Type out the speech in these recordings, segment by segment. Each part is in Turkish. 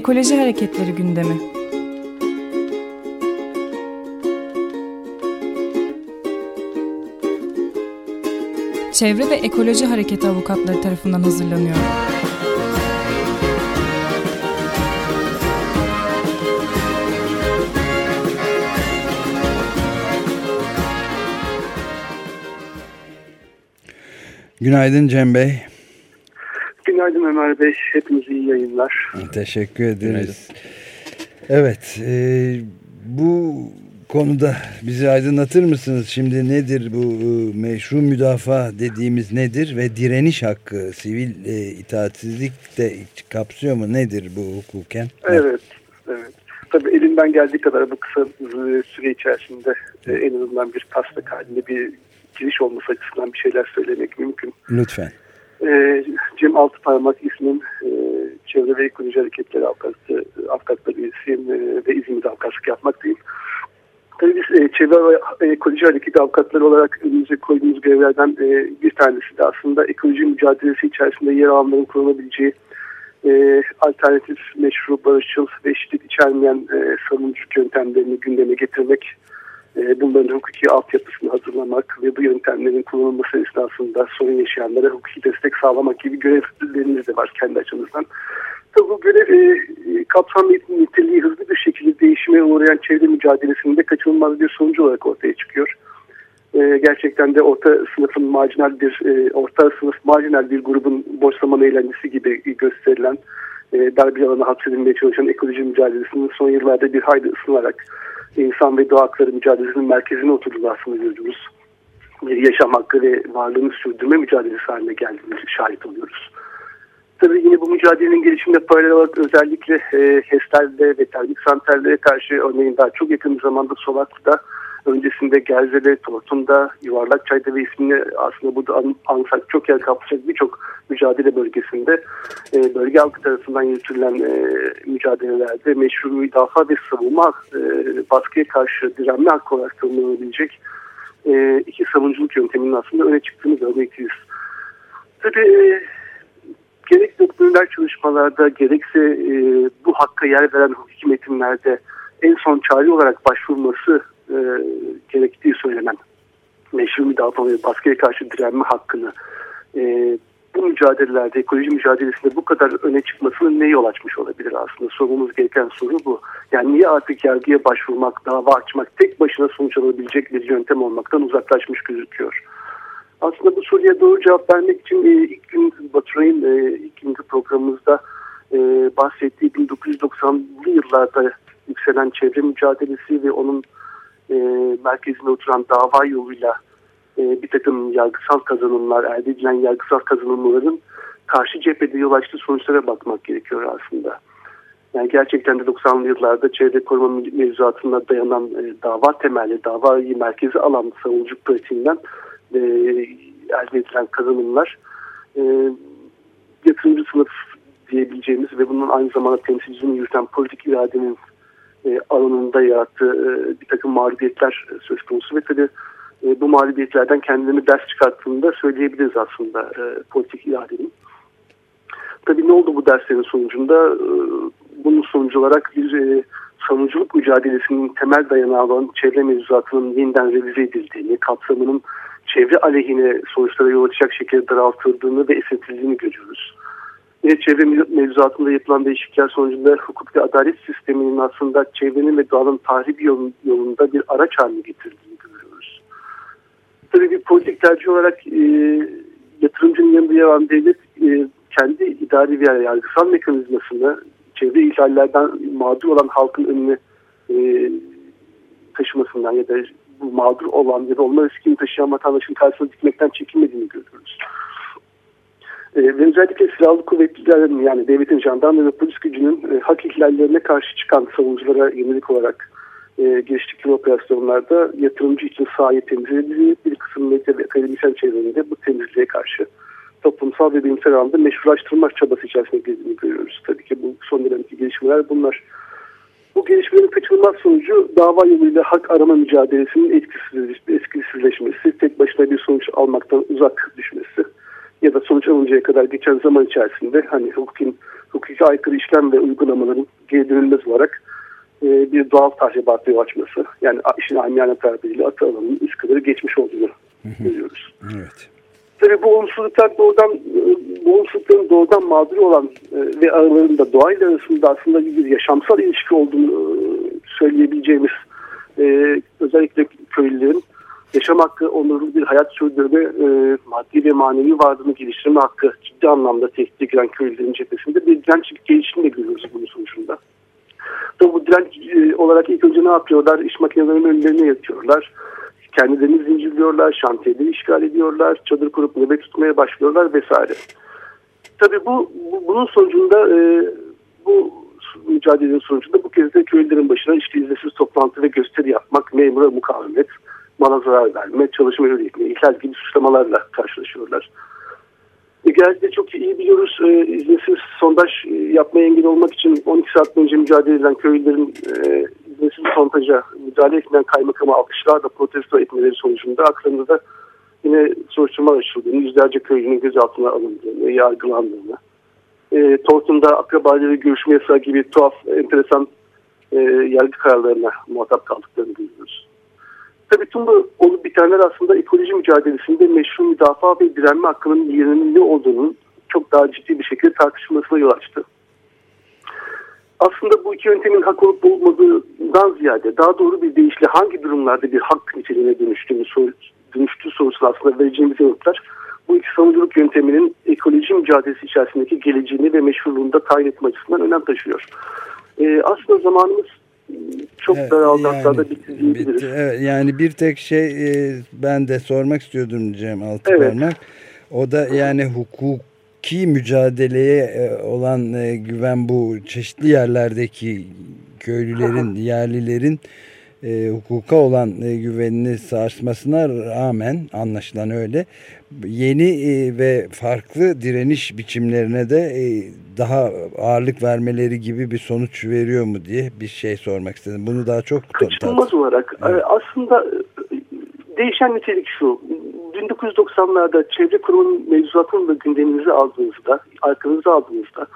Ekoloji Hareketleri gündemi. Çevre ve Ekoloji Hareketi avukatları tarafından hazırlanıyor. Günaydın Cem Bey. Günaydın Ömer Bey. Hepinize iyi yayınlar. Teşekkür ederiz. Evet. E, bu konuda bizi aydınlatır mısınız? Şimdi nedir bu e, meşru müdafaa dediğimiz nedir? Ve direniş hakkı, sivil e, itaatsizlik de kapsıyor mu? Nedir bu hukuken? Evet. evet. Tabii elimden geldiği kadar bu kısa süre içerisinde e, en azından bir taslak halinde bir giriş olması açısından bir şeyler söylemek mümkün. Lütfen. E, Cem Altıparmak isminin e, Çevre ve Ekoloji Hareketleri Avukatı, Avukatları üyesiyim e, ve İzmir'de avukatlık yapmaktayım. Tabii biz e, Çevre ve Ekoloji Hareketi Avukatları olarak önümüze koyduğumuz görevlerden e, bir tanesi de aslında ekoloji mücadelesi içerisinde yer alanların kullanabileceği e, alternatif, meşru, barışçıl ve şiddet içermeyen e, savunuculuk yöntemlerini gündeme getirmek bunların hukuki altyapısını hazırlamak ve bu yöntemlerin kullanılması esnasında sorun yaşayanlara hukuki destek sağlamak gibi görevlerimiz de var kendi açımızdan. Tabii bu görev e, kapsam niteliği hızlı bir şekilde değişime uğrayan çevre mücadelesinde kaçınılmaz bir sonucu olarak ortaya çıkıyor. E, gerçekten de orta sınıfın marjinal bir, e, orta sınıf marjinal bir grubun boş zaman eğlencesi gibi gösterilen e, dar bir alana hapsedilmeye çalışan ekoloji mücadelesinin son yıllarda bir hayli ısınarak insan ve doğa hakları mücadelesinin merkezine oturduğunu aslında görüyoruz. Bir yaşam hakkı ve varlığını sürdürme mücadelesi haline geldiğimizi şahit oluyoruz. Tabii yine bu mücadelenin gelişiminde paralel olarak özellikle e, HES'lerde ve termik santrallere karşı örneğin daha çok yakın bir zamanda Solaklı'da öncesinde Gerze'de, Tortum'da, Yuvarlakçay'da ve ismini aslında burada an, ansak çok yer kaplayacak birçok mücadele bölgesinde e, bölge halkı tarafından yürütülen e, mücadelelerde meşru müdafaa ve savunma e, baskıya karşı direnme hakkı olarak tanımlanabilecek e, iki savunuculuk yönteminin aslında öne çıktığını görmekteyiz. Tabii gerek doktorlar çalışmalarda gerekse e, bu hakka yer veren hukuki metinlerde en son çare olarak başvurması gerektiği söylenen meşru müdafaa ve baskıya karşı direnme hakkını e, bu mücadelelerde, ekoloji mücadelesinde bu kadar öne çıkmasının ne yol açmış olabilir aslında? Sormamız gereken soru bu. Yani niye artık yargıya başvurmak, dava açmak tek başına sonuç alabilecek bir yöntem olmaktan uzaklaşmış gözüküyor? Aslında bu soruya doğru cevap vermek için e, ilk gün Baturay'ın e, günkü programımızda e, bahsettiği 1990'lı yıllarda yükselen çevre mücadelesi ve onun e, merkezinde oturan dava yoluyla e, bir takım yargısal kazanımlar, elde edilen yargısal kazanımların karşı cephede yol açtığı sonuçlara bakmak gerekiyor aslında. Yani gerçekten de 90'lı yıllarda çevre koruma mevzuatına dayanan e, dava temelli, davayı merkezi alan savunuculuk pratiğinden e, elde edilen kazanımlar e, yatırımcı sınıf diyebileceğimiz ve bunun aynı zamanda temsilciliğini yürüten politik iradenin e, alanında yarattığı e, bir takım mağlubiyetler söz konusu ve tabii e, bu mağlubiyetlerden kendilerini ders çıkarttığını da söyleyebiliriz aslında politik iradenin. Tabii ne oldu bu derslerin sonucunda? Bunun sonucu olarak bir savunuculuk mücadelesinin temel dayanağı olan çevre mevzuatının yeniden revize edildiğini, kapsamının çevre aleyhine sonuçlara yol açacak şekilde daraltıldığını ve esnetildiğini görüyoruz. Yine çevre mevzuatında yapılan değişiklikler sonucunda hukuk ve adalet sisteminin aslında çevrenin ve doğanın tahribi yolunda bir araç haline getirdiğini görüyoruz. Tabii bir politik tercih olarak e, yatırımcının yanında yer alan devlet e, kendi idari veya yargısal mekanizmasını çevre ihlallerden mağdur olan halkın önüne e, taşımasından ya da bu mağdur olan ya da olma riskini taşıyan vatandaşın karşısına dikmekten çekinmediğini görüyoruz. E, ve özellikle silahlı kuvvetlilerin yani devletin jandarma ve polis gücünün e, hak ihlallerine karşı çıkan savunuculara yönelik olarak e, geçtikleri operasyonlarda yatırımcı için sahayı temsil edildiği bir kısım akademisyen çevrelerinde bu temizliğe karşı toplumsal ve bilimsel alanda meşrulaştırma çabası içerisinde girdiğini görüyoruz. Tabii ki bu son dönemdeki gelişmeler bunlar. Bu gelişmelerin kaçınılmaz sonucu dava yoluyla hak arama mücadelesinin etkisiz, etkisizleşmesi, tek başına bir sonuç almaktan uzak düşmesi ya da sonuç alıncaya kadar geçen zaman içerisinde hani hukukun, hukuki aykırı işlem ve uygulamaların geri dönülmez olarak e, bir doğal tahribatı açması. Yani işin amiyane tabiriyle atı alanının üst kadarı geçmiş olduğunu görüyoruz. Evet. Tabii bu olumsuzluklar doğrudan, e, bu olumsuzlukların doğrudan mağdur olan e, ve aralarında doğayla arasında aslında bir yaşamsal ilişki olduğunu e, söyleyebileceğimiz özellikle köylülerin yaşam hakkı, onurlu bir hayat sürdürme, maddi ve manevi varlığını geliştirme hakkı ciddi anlamda tehdit edilen köylülerin cephesinde bir direnç gelişini de görüyoruz bunun sonucunda. Tabii bu direnç olarak ilk önce ne yapıyorlar? İş makinelerinin önlerine yatıyorlar Kendilerini zincirliyorlar, şantiyeleri işgal ediyorlar, çadır kurup nöbet tutmaya başlıyorlar vesaire. Tabii bu, bu bunun sonucunda e, bu mücadelenin sonucunda bu kez de köylülerin başına işte izinsiz toplantı ve gösteri yapmak, memura mukavemet, mala zarar verme, çalışma hürriyetine ihlal gibi suçlamalarla karşılaşıyorlar. E, genellikle çok iyi biliyoruz e, izinsiz sondaj e, yapmaya engel olmak için 12 saat önce mücadele eden köylülerin e, izinsiz sondaj'a müdahale etmeyen kaymakamı alkışlarla protesto etmeleri sonucunda aklında da yine soruşturma açıldığını, yüzlerce köylünün gözaltına alındığını, yargılandığını, e, Tortum'da akrabaları görüşme yasağı gibi tuhaf, enteresan e, yargı kararlarına muhatap kaldıklarını görüyoruz. Tabii tüm bu olup bitenler aslında ekoloji mücadelesinde meşru müdafaa ve direnme hakkının yerinin ne olduğunu çok daha ciddi bir şekilde tartışılmasına yol açtı. Aslında bu iki yöntemin hak olup olmadığından ziyade daha doğru bir deyişle hangi durumlarda bir hak niteliğine dönüştüğünü sor, dönüştüğü aslında vereceğimiz yanıtlar bu iki savunuculuk yönteminin ekoloji mücadelesi içerisindeki geleceğini ve meşruluğunu tayin etme açısından önem taşıyor. Ee, aslında zamanımız çok evet, daraldı yani, hatta da. Bitti, evet, yani bir tek şey e, ben de sormak istiyordum Cem Altıparmak. Evet. O da yani hukuki mücadeleye e, olan e, güven bu çeşitli yerlerdeki köylülerin, yerlilerin e, hukuka olan e, güvenini sarsmasına rağmen anlaşılan öyle yeni e, ve farklı direniş biçimlerine de e, daha ağırlık vermeleri gibi bir sonuç veriyor mu diye bir şey sormak istedim. Bunu daha çok kaçınılmaz olarak evet. aslında e, değişen nitelik şu 1990'larda çevre kurumunun mevzuatını da gündeminize aldığınızda arkanıza aldığınızda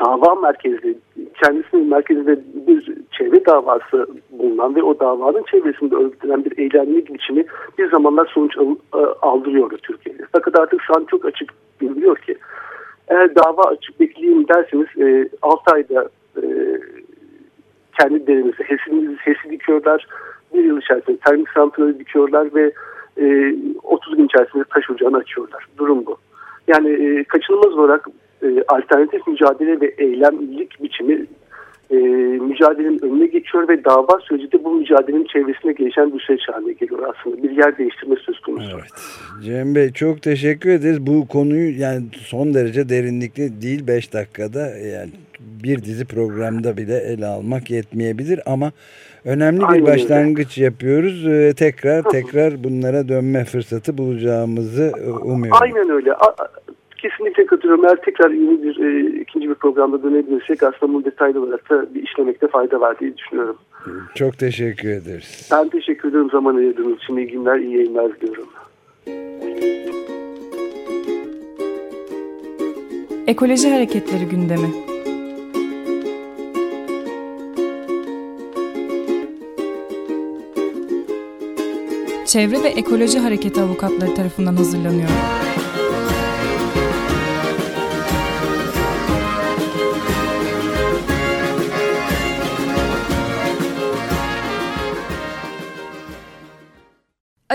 dava merkezli, kendisinin merkezinde bir çevre davası bulunan ve o davanın çevresinde örgütlenen bir eylemlilik biçimi bir zamanlar sonuç al, e, aldırıyordu Türkiye'de. Fakat artık şu an çok açık biliniyor ki eğer dava açık bekleyeyim derseniz e, 6 ayda e, kendi derinizi HES'ini HES'i dikiyorlar. Bir yıl içerisinde termik santrali dikiyorlar ve e, 30 gün içerisinde taş ocağını açıyorlar. Durum bu. Yani e, kaçınılmaz olarak e, alternatif mücadele ve eylemlilik biçimi e, mücadelenin önüne geçiyor ve dava süreci de bu mücadelenin çevresine gelişen bir süreç haline geliyor aslında. Bir yer değiştirme söz konusu. Evet. Cem Bey çok teşekkür ederiz. Bu konuyu yani son derece derinlikli değil 5 dakikada yani bir dizi programda bile ele almak yetmeyebilir ama önemli bir Aynen başlangıç öyle. yapıyoruz. Ee, tekrar tekrar bunlara dönme fırsatı bulacağımızı e, umuyorum. Aynen öyle. Kesinlikle katılıyorum. Eğer tekrar yeni bir e, ikinci bir programda dönebilirsek aslında bunu detaylı olarak da bir işlemekte fayda var diye düşünüyorum. Çok teşekkür ederiz. Ben teşekkür ederim zaman ayırdığınız için. İyi günler, iyi yayınlar diliyorum. Ekoloji Hareketleri gündemi. Çevre ve Ekoloji Hareketi avukatları tarafından hazırlanıyor.